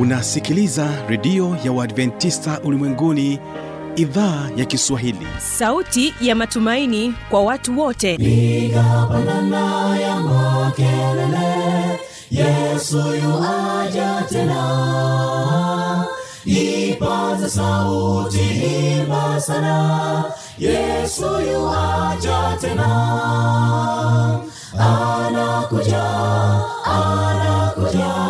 unasikiliza redio ya uadventista ulimwenguni idhaa ya kiswahili. Sauti ya matumaini kwa watu wote. Piga ya makelele yesu yuaja tena. Ipaza sauti imba sana yesu yuaja tena. Anakuja anakuja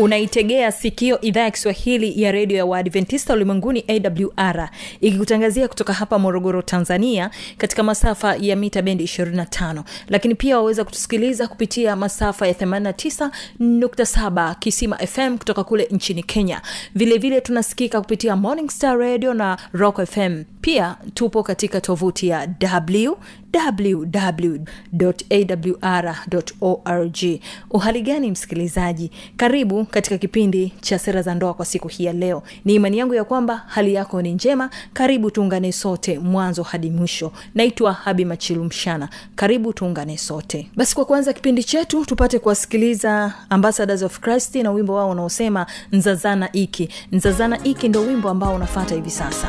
unaitegea sikio idhaa ya kiswahili ya redio ya waadventista ulimwenguni awr ikikutangazia kutoka hapa morogoro tanzania katika masafa ya mita bendi 25 lakini pia waweza kutusikiliza kupitia masafa ya 89.7 kisima fm kutoka kule nchini kenya. Vilevile vile tunasikika kupitia morning star radio na rock fm pia tupo katika tovuti ya www.awr.org uhali gani msikilizaji? Karibu katika kipindi cha sera za ndoa kwa siku hii ya leo. Ni imani yangu ya kwamba hali yako ni njema. Karibu tuungane sote mwanzo hadi mwisho. Naitwa habi machilu mshana. Karibu tuungane sote. Basi kwa kuanza kipindi chetu tupate kuwasikiliza ambassadors of christ na wimbo wao unaosema nzazana iki. Nzazana iki ndo wimbo ambao unafata hivi sasa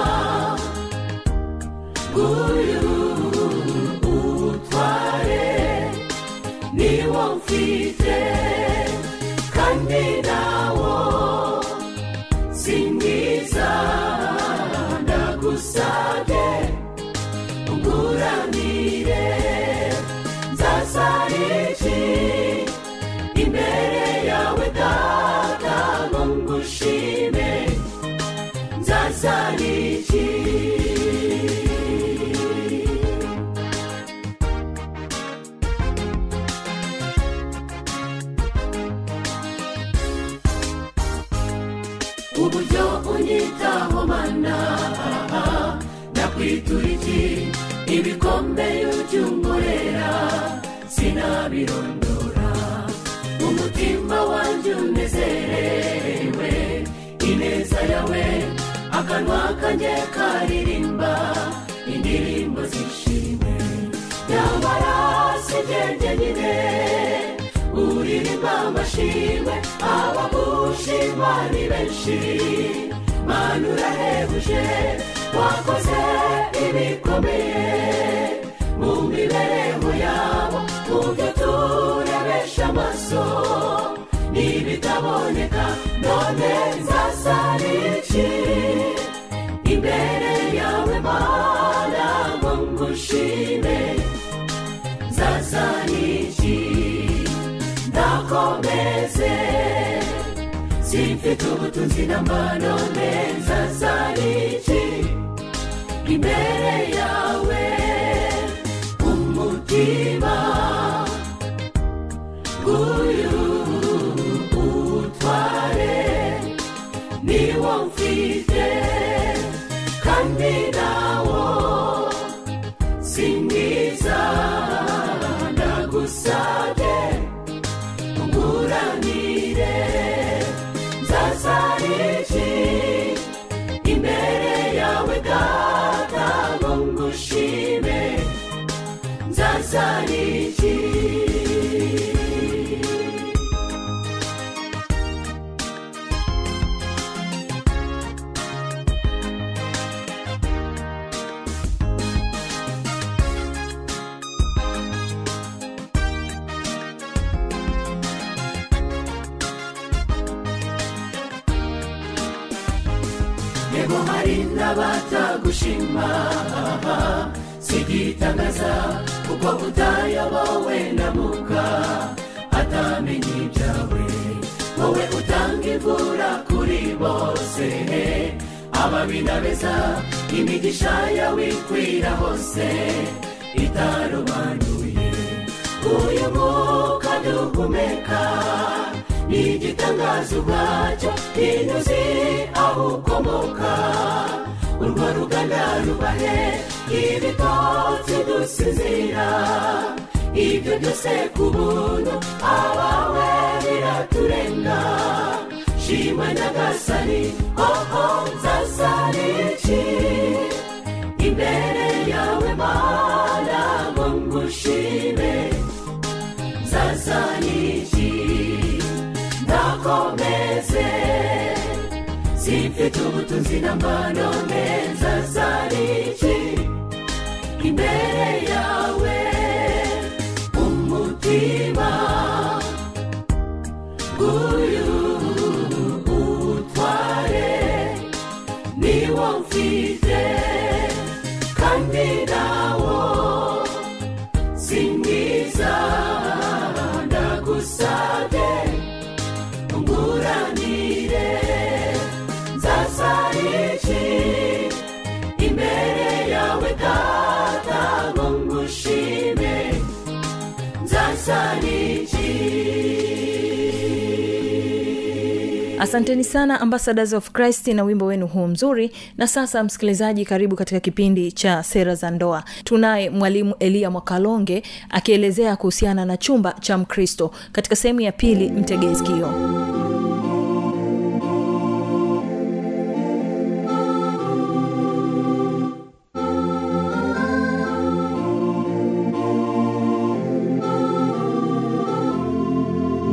Father. Akanwa kanjye karirimba indirimbo zishimwe nyamara si jye nyine uririmba amashimwe abagushima ni benshi. Manu urahebuje wakoze ibikomeye mu mibereho yabo byo turebesha amaso n'ibitaboneka none nzasariki bwetu ubutunzi n'amano meza azariki imbere yawe umutima. N'abatagushima sigitangaza kuko utayobowe na muka. Atamenye ibyawe wowe utanga imvura kuri bose ababi beza imigisha yawe ikwira hose. Itarobanuye uyu mwuka duhumeka ni igitangaza ubwacyo ntinyuzi aho ukomoka urwo ruganda rubahe ibitotsi dusinzira ibyo byose ku buntu abawe biraturenga. Shima nyagasani hoho nzasariki imbere yawe mana ngo ngushime. Nzasariki ndakomeze zifite ubutunzi n'amano meza zariki imbere yawe umutima. Uyu utware niwo mfite. Asanteni sana ambassadors of christ na wimbo wenu huu mzuri. Na sasa msikilizaji karibu katika kipindi cha sera za ndoa. Tunaye mwalimu eliya mwakalonge akielezea kuhusiana na chumba cha mkristo. Katika sehemu ya pili mtegezkio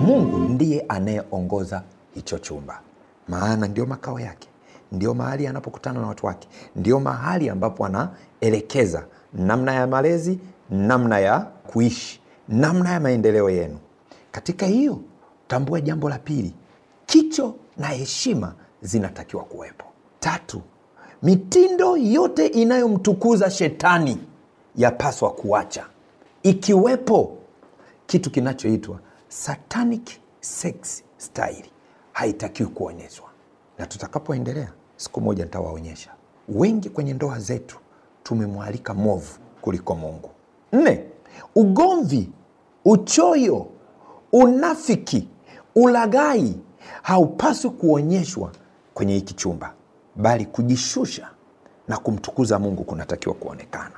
mungu ndiye anayeongoza hicho chumba. Maana ndio makao yake. Ndio mahali anapokutana na watu wake. Ndio mahali ambapo anaelekeza namna ya malezi namna ya kuishi namna ya maendeleo yenu. Katika hiyo tambua jambo la pili. Kicho na heshima zinatakiwa kuwepo. Tatu mitindo yote inayomtukuza shetani yapaswa kuacha. Ikiwepo kitu kinachoitwa satanic sex style haitakiwi kuonyeshwa. Na tutakapoendelea siku moja nitawaonyesha. Wengi kwenye ndoa zetu tumemwalika movu kuliko mungu. Nne ugomvi uchoyo unafiki ulaghai haupaswi kuonyeshwa kwenye hiki chumba bali kujishusha na kumtukuza mungu kunatakiwa kuonekana.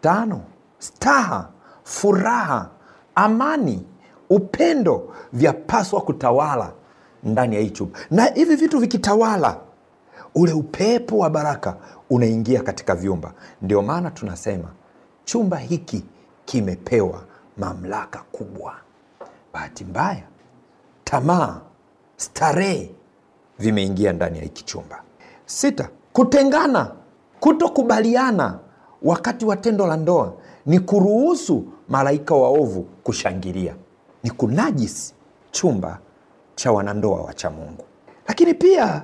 Tano staha furaha amani upendo vyapaswa kutawala ndani ya hii na hivi vitu vikitawala ule upepo wa baraka unaingia katika vyumba. Ndio maana tunasema chumba hiki kimepewa mamlaka kubwa. Bahati mbaya tamaa starehe vimeingia ndani ya hiki chumba. Sita kutengana kutokubaliana wakati wa tendo la ndoa ni kuruhusu malaika waovu kushangilia. Ni kunajisi chumba cha wanandoa wa cha mungu. Lakini pia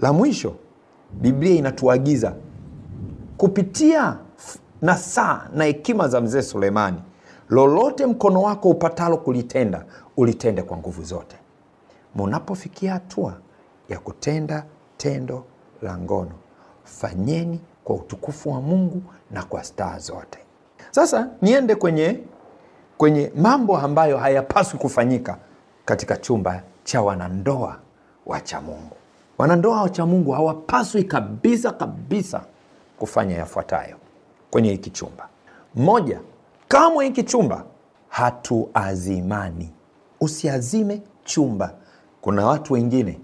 la mwisho biblia inatuagiza kupitia nasaa na hekima za mzee sulemani lolote mkono wako upatalo kulitenda ulitende kwa nguvu zote. Munapofikia hatua ya kutenda tendo la ngono fanyeni kwa utukufu wa mungu na kwa staa zote. Sasa niende kwenye kwenye mambo ambayo hayapaswi kufanyika katika chumba cha wanandoa wa cha mungu. Wanandoa wa cha mungu hawapaswi kabisa kabisa kufanya yafuatayo kwenye hiki chumba. Moja kamwe hiki chumba hatuazimani. Usiazime chumba. Kuna watu wengine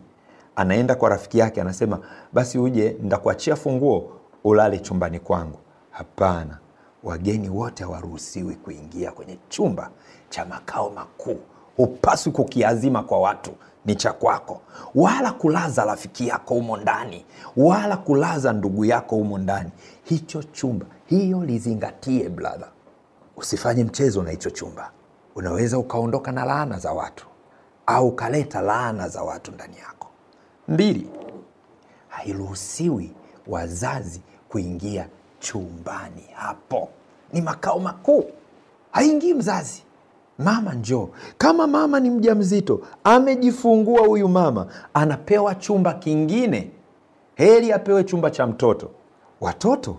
anaenda kwa rafiki yake anasema basi uje ndakuachia funguo ulale chumbani kwangu. Hapana. Wageni wote hawaruhusiwi kuingia kwenye chumba cha makao makuu hupaswi kukiazima kwa watu ni cha kwako. Wala kulaza rafiki yako humo ndani wala kulaza ndugu yako humo ndani. Hicho chumba hiyo lizingatie bradha, usifanye mchezo na hicho chumba. Unaweza ukaondoka na laana za watu au ukaleta laana za watu ndani yako. Mbili hairuhusiwi wazazi kuingia chumbani hapo. Ni makao makuu. Haingii mzazi mama njoo. Kama mama ni mja mzito amejifungua huyu mama anapewa chumba kingine. Heri apewe chumba cha mtoto. Watoto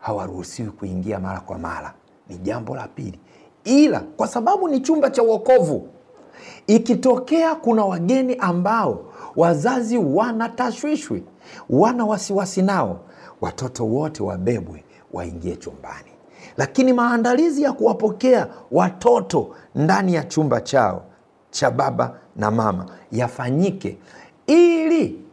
hawaruhusiwi kuingia mara kwa mara. Ni jambo la pili. Ila kwa sababu ni chumba cha uokovu ikitokea kuna wageni ambao wazazi wanatashwishwi, wana wasiwasi nao watoto wote wabebwe waingie chumbani lakini maandalizi ya kuwapokea watoto ndani ya chumba chao cha baba na mama yafanyike ili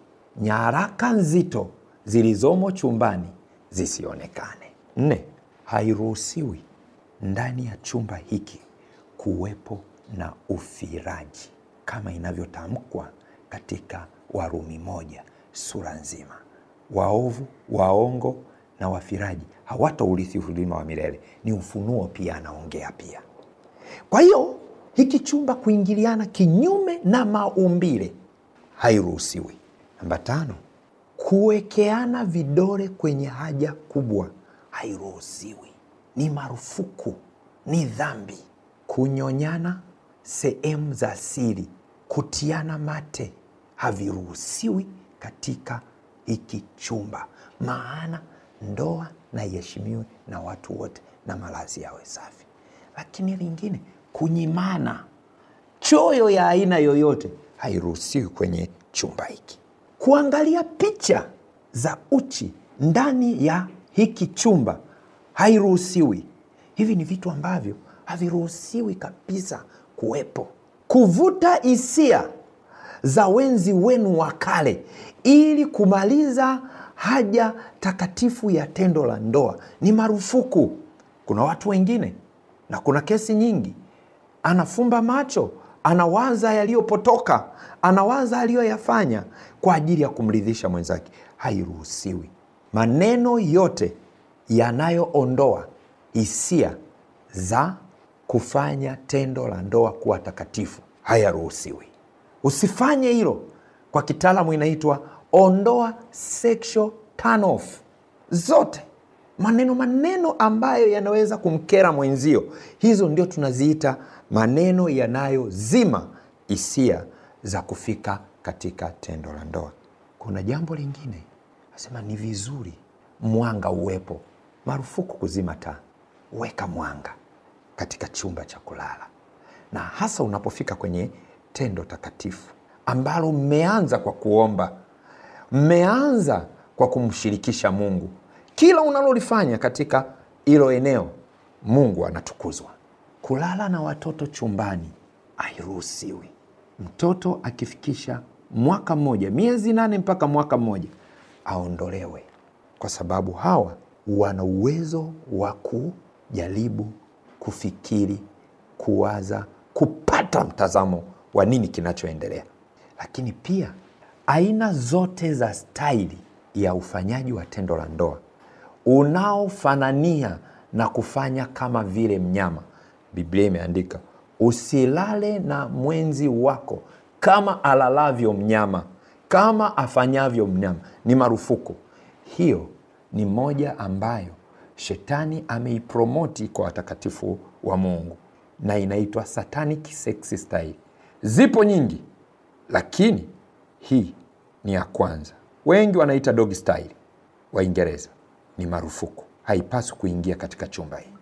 nyaraka nzito zilizomo chumbani zisionekane. Nne hairuhusiwi ndani ya chumba hiki kuwepo na ufiraji kama inavyotamkwa katika warumi moja sura nzima. Waovu waongo na wafiraji. Hawataurithi ulima wa milele. Ni ufunuo pia anaongea pia. Kwa hiyo hiki chumba kuingiliana kinyume na maumbile hairuhusiwi. Namba tano kuwekeana vidole kwenye haja kubwa hairuhusiwi. Ni marufuku ni dhambi. Kunyonyana sehemu za siri kutiana mate haviruhusiwi katika hiki chumba. Maana ndoa na iheshimiwe na watu wote na malazi yawe safi. Lakini lingine kunyimana. Choyo ya aina yoyote hairuhusiwi kwenye chumba hiki. Kuangalia picha za uchi ndani ya hiki chumba hairuhusiwi. Hivi ni vitu ambavyo haviruhusiwi kabisa kuwepo. Kuvuta hisia za wenzi wenu wa kale ili kumaliza haja takatifu ya tendo la ndoa. Ni marufuku. Kuna watu wengine na kuna kesi nyingi. Anafumba macho anawaza yaliyopotoka anawaza aliyoyafanya kwa ajili ya kumridhisha mwenzake. Hairuhusiwi. Maneno yote yanayoondoa hisia za kufanya tendo la ndoa kuwa takatifu hayaruhusiwi. Usifanye hilo. Kwa kitaalamu inaitwa ondoa sexual turn off zote. Maneno maneno ambayo yanaweza kumkera mwenzio hizo ndio tunaziita maneno yanayozima hisia za kufika katika tendo la ndoa. Kuna jambo lingine. Nasema ni vizuri mwanga uwepo marufuku kuzima taa. Weka mwanga katika chumba cha kulala. Na hasa unapofika kwenye tendo takatifu ambalo mmeanza kwa kuomba mmeanza kwa kumshirikisha mungu. Kila unalolifanya katika hilo eneo mungu anatukuzwa. Kulala na watoto chumbani hairuhusiwi. Mtoto akifikisha mwaka mmoja miezi nane mpaka mwaka mmoja aondolewe. Kwa sababu hawa wana uwezo wa kujaribu kufikiri kuwaza kupata mtazamo wa nini kinachoendelea. Lakini pia aina zote za staili ya ufanyaji wa tendo la ndoa. Unaofanania na kufanya kama vile mnyama. Biblia imeandika usilale na mwenzi wako kama alalavyo mnyama kama afanyavyo mnyama. Ni marufuku. Hiyo ni moja ambayo shetani ameipromoti kwa watakatifu wa mungu. Na inaitwa satanic sex style. Zipo nyingi lakini hii ni ya kwanza. Wengi wanaita dog style. Waingereza ni marufuku. Haipaswi kuingia katika chumba hii.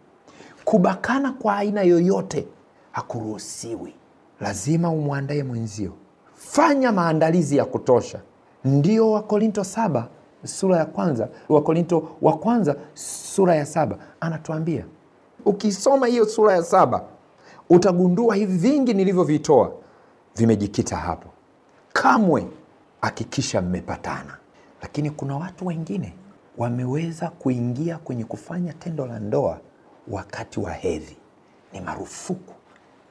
Kubakana kwa aina yoyote hakuruhusiwi. Lazima umwandae mwenzio. Fanya maandalizi ya kutosha. Ndio wakorinto saba sura ya kwanza. Wakorinto wa kwanza sura ya saba. Anatuambia ukisoma hiyo sura ya saba utagundua hivi vingi nilivyovitoa vimejikita hapo kamwe hakikisha mmepatana. Lakini kuna watu wengine wameweza kuingia kwenye kufanya tendo la ndoa wakati wa hedhi. Ni marufuku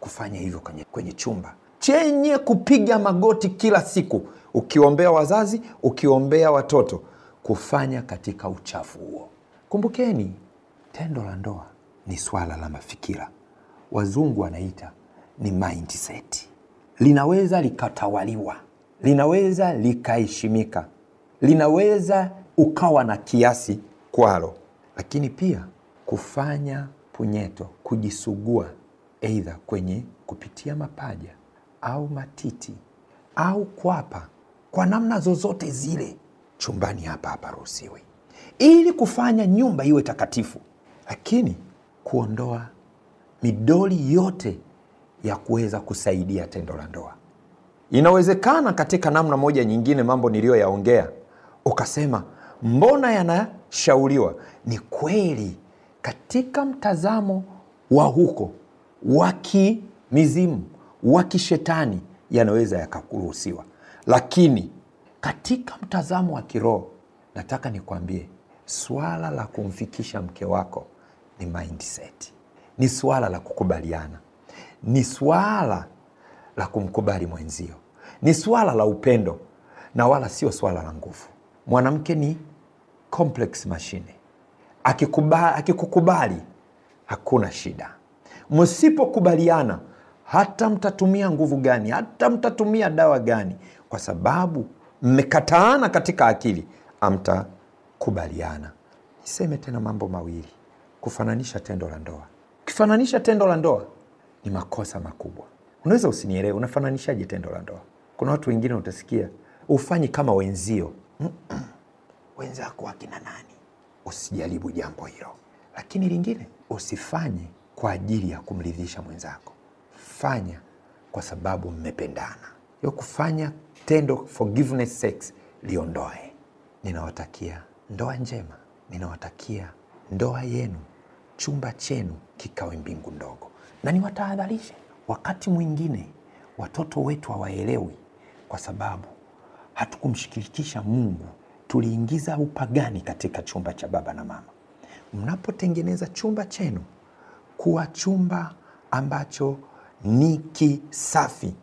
kufanya hivyo kwenye, kwenye chumba. Chenye kupiga magoti kila siku ukiombea wazazi ukiombea watoto kufanya katika uchafu huo. Kumbukeni tendo la ndoa ni swala la mafikira. Wazungu wanaita ni mindset. Linaweza likatawaliwa linaweza likaheshimika linaweza ukawa na kiasi kwalo lakini pia kufanya punyeto kujisugua eidha kwenye kupitia mapaja au matiti au kwapa kwa namna zozote zile. Chumbani hapa haparuhusiwi. Ili kufanya nyumba iwe takatifu lakini kuondoa midoli yote ya kuweza kusaidia tendo la ndoa inawezekana katika namna moja nyingine mambo niliyoyaongea ukasema mbona yanashauriwa? Ni kweli katika mtazamo wa huko wa kimizimu wa kishetani yanaweza yakaruhusiwa lakini katika mtazamo wa kiroho nataka nikwambie swala la kumfikisha mke wako ni mindset. Ni swala la kukubaliana. Ni swala la kumkubali mwenzio. Ni swala la upendo na wala sio swala la nguvu. Mwanamke ni complex mashine akikukubali hakuna shida. Msipokubaliana hata mtatumia nguvu gani hata mtatumia dawa gani kwa sababu mmekataana katika akili amtakubaliana niseme tena mambo mawili. Kufananisha tendo la ndoa. Ukifananisha tendo la ndoa ni makosa makubwa unaweza usinielewe unafananishaje tendo la ndoa? Kuna watu wengine utasikia ufanyi kama wenzio. Wenzako wakina nani? Usijaribu jambo hilo. Lakini lingine usifanye kwa ajili ya kumridhisha mwenzako. Fanya kwa sababu mmependana. Hiyo kufanya tendo forgiveness sex liondoe. Ninawatakia ndoa njema. Ninawatakia ndoa yenu chumba chenu kikawe mbingu ndogo. Na niwatahadharishe wakati mwingine watoto wetu hawaelewi kwa sababu hatukumshirikisha mungu. Tuliingiza upagani katika chumba cha baba na mama. Mnapotengeneza chumba chenu kuwa chumba ambacho ni kisafi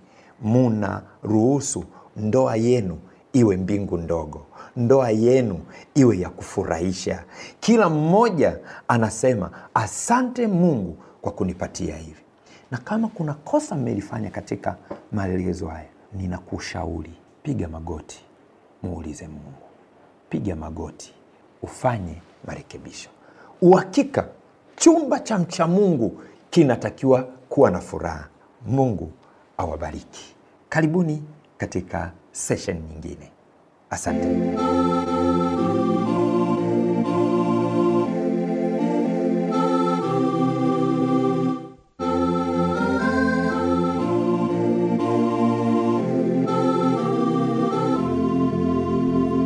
muna ruhusu ndoa yenu iwe mbingu ndogo. Ndoa yenu iwe ya kufurahisha. Kila mmoja anasema asante mungu kwa kunipatia hivi na kama kuna kosa mmelifanya katika maelezo haya ninakushauri piga magoti muulize mungu. Piga magoti ufanye marekebisho. Uhakika chumba cha mcha mungu kinatakiwa kuwa na furaha. Mungu awabariki. Karibuni katika session nyingine. Asante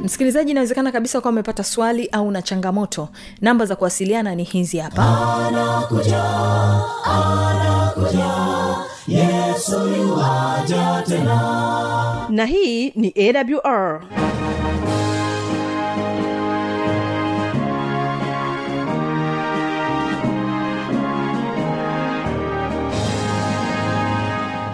msikilizaji inawezekana kabisa kuwa umepata swali au na changamoto. Namba za kuwasiliana ni hizi hapa. Anakuja anakuja. Yesu tena. Na hii ni awr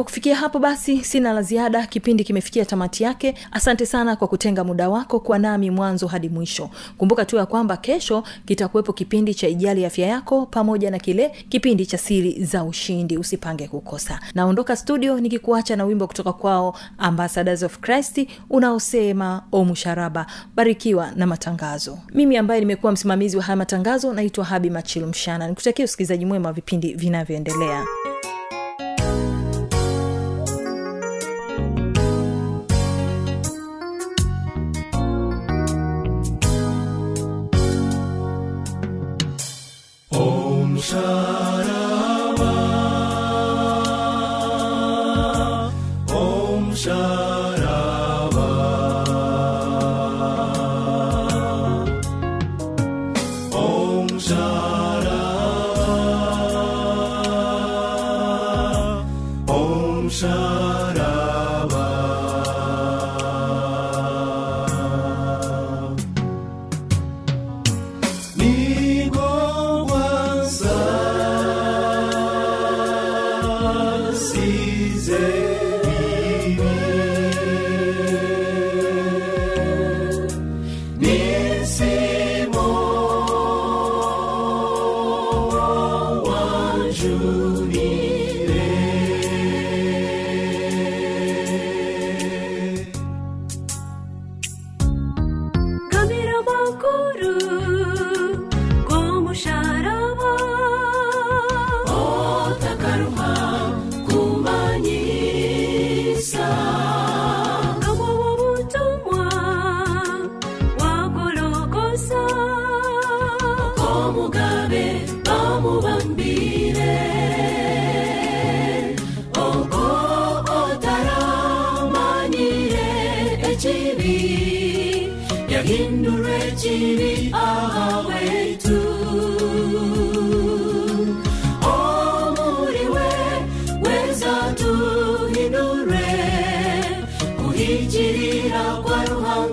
kwa kufikia hapo basi sina la ziada. Kipindi kimefikia tamati yake. Asante sana kwa kutenga muda wako kwa nami mwanzo hadi mwisho. Kumbuka tu ya kwamba kesho kitakuwepo kipindi cha ijali afya yako pamoja na kile kipindi cha siri za ushindi. Usipange kukosa. Naondoka studio nikikuacha na wimbo kutoka kwao ambassadors of christ unaosema o musharaba. Barikiwa na matangazo. Mimi ambaye nimekuwa msimamizi wa haya matangazo naitwa habi machilu mshana. Nikutakia usikilizaji mwema wa vipindi vinavyoendelea Judy.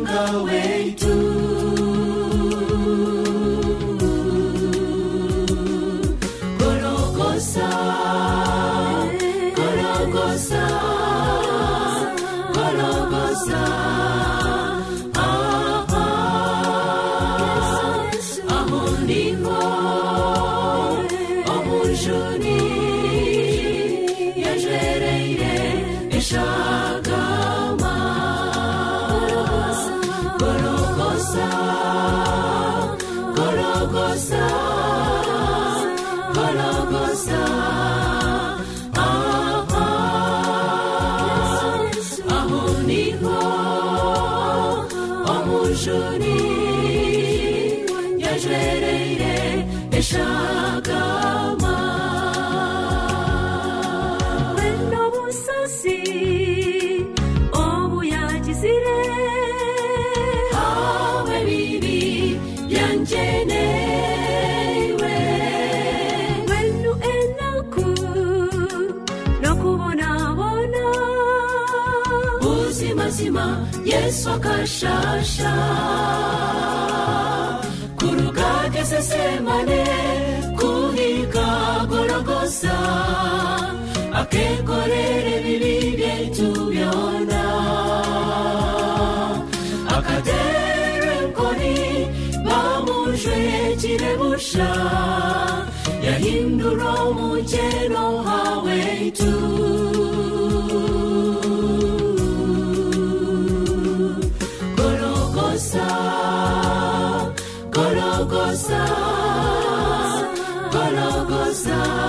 the way to sokashasha kurugage sesemane kuhiga gorogosa akegorere bibi byetu byona. Akadere nkoni bamuje kirebusha yahindura umukeno hawetu Golgotha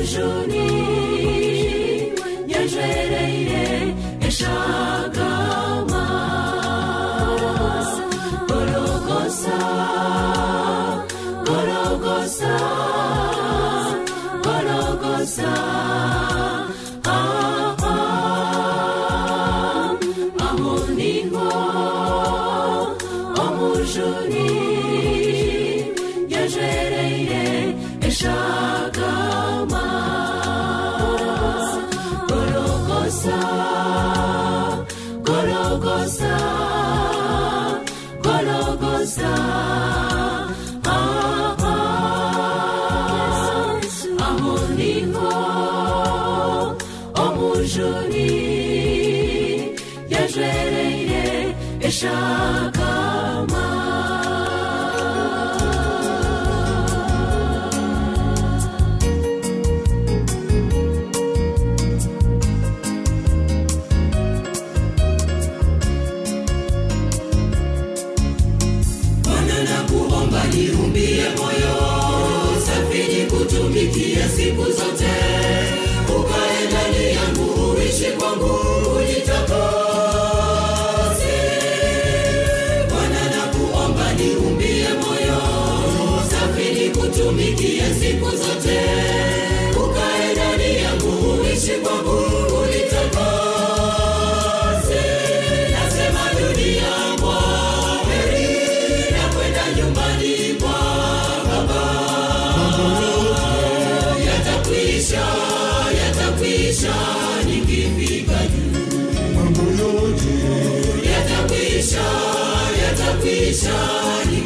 toujours. vision.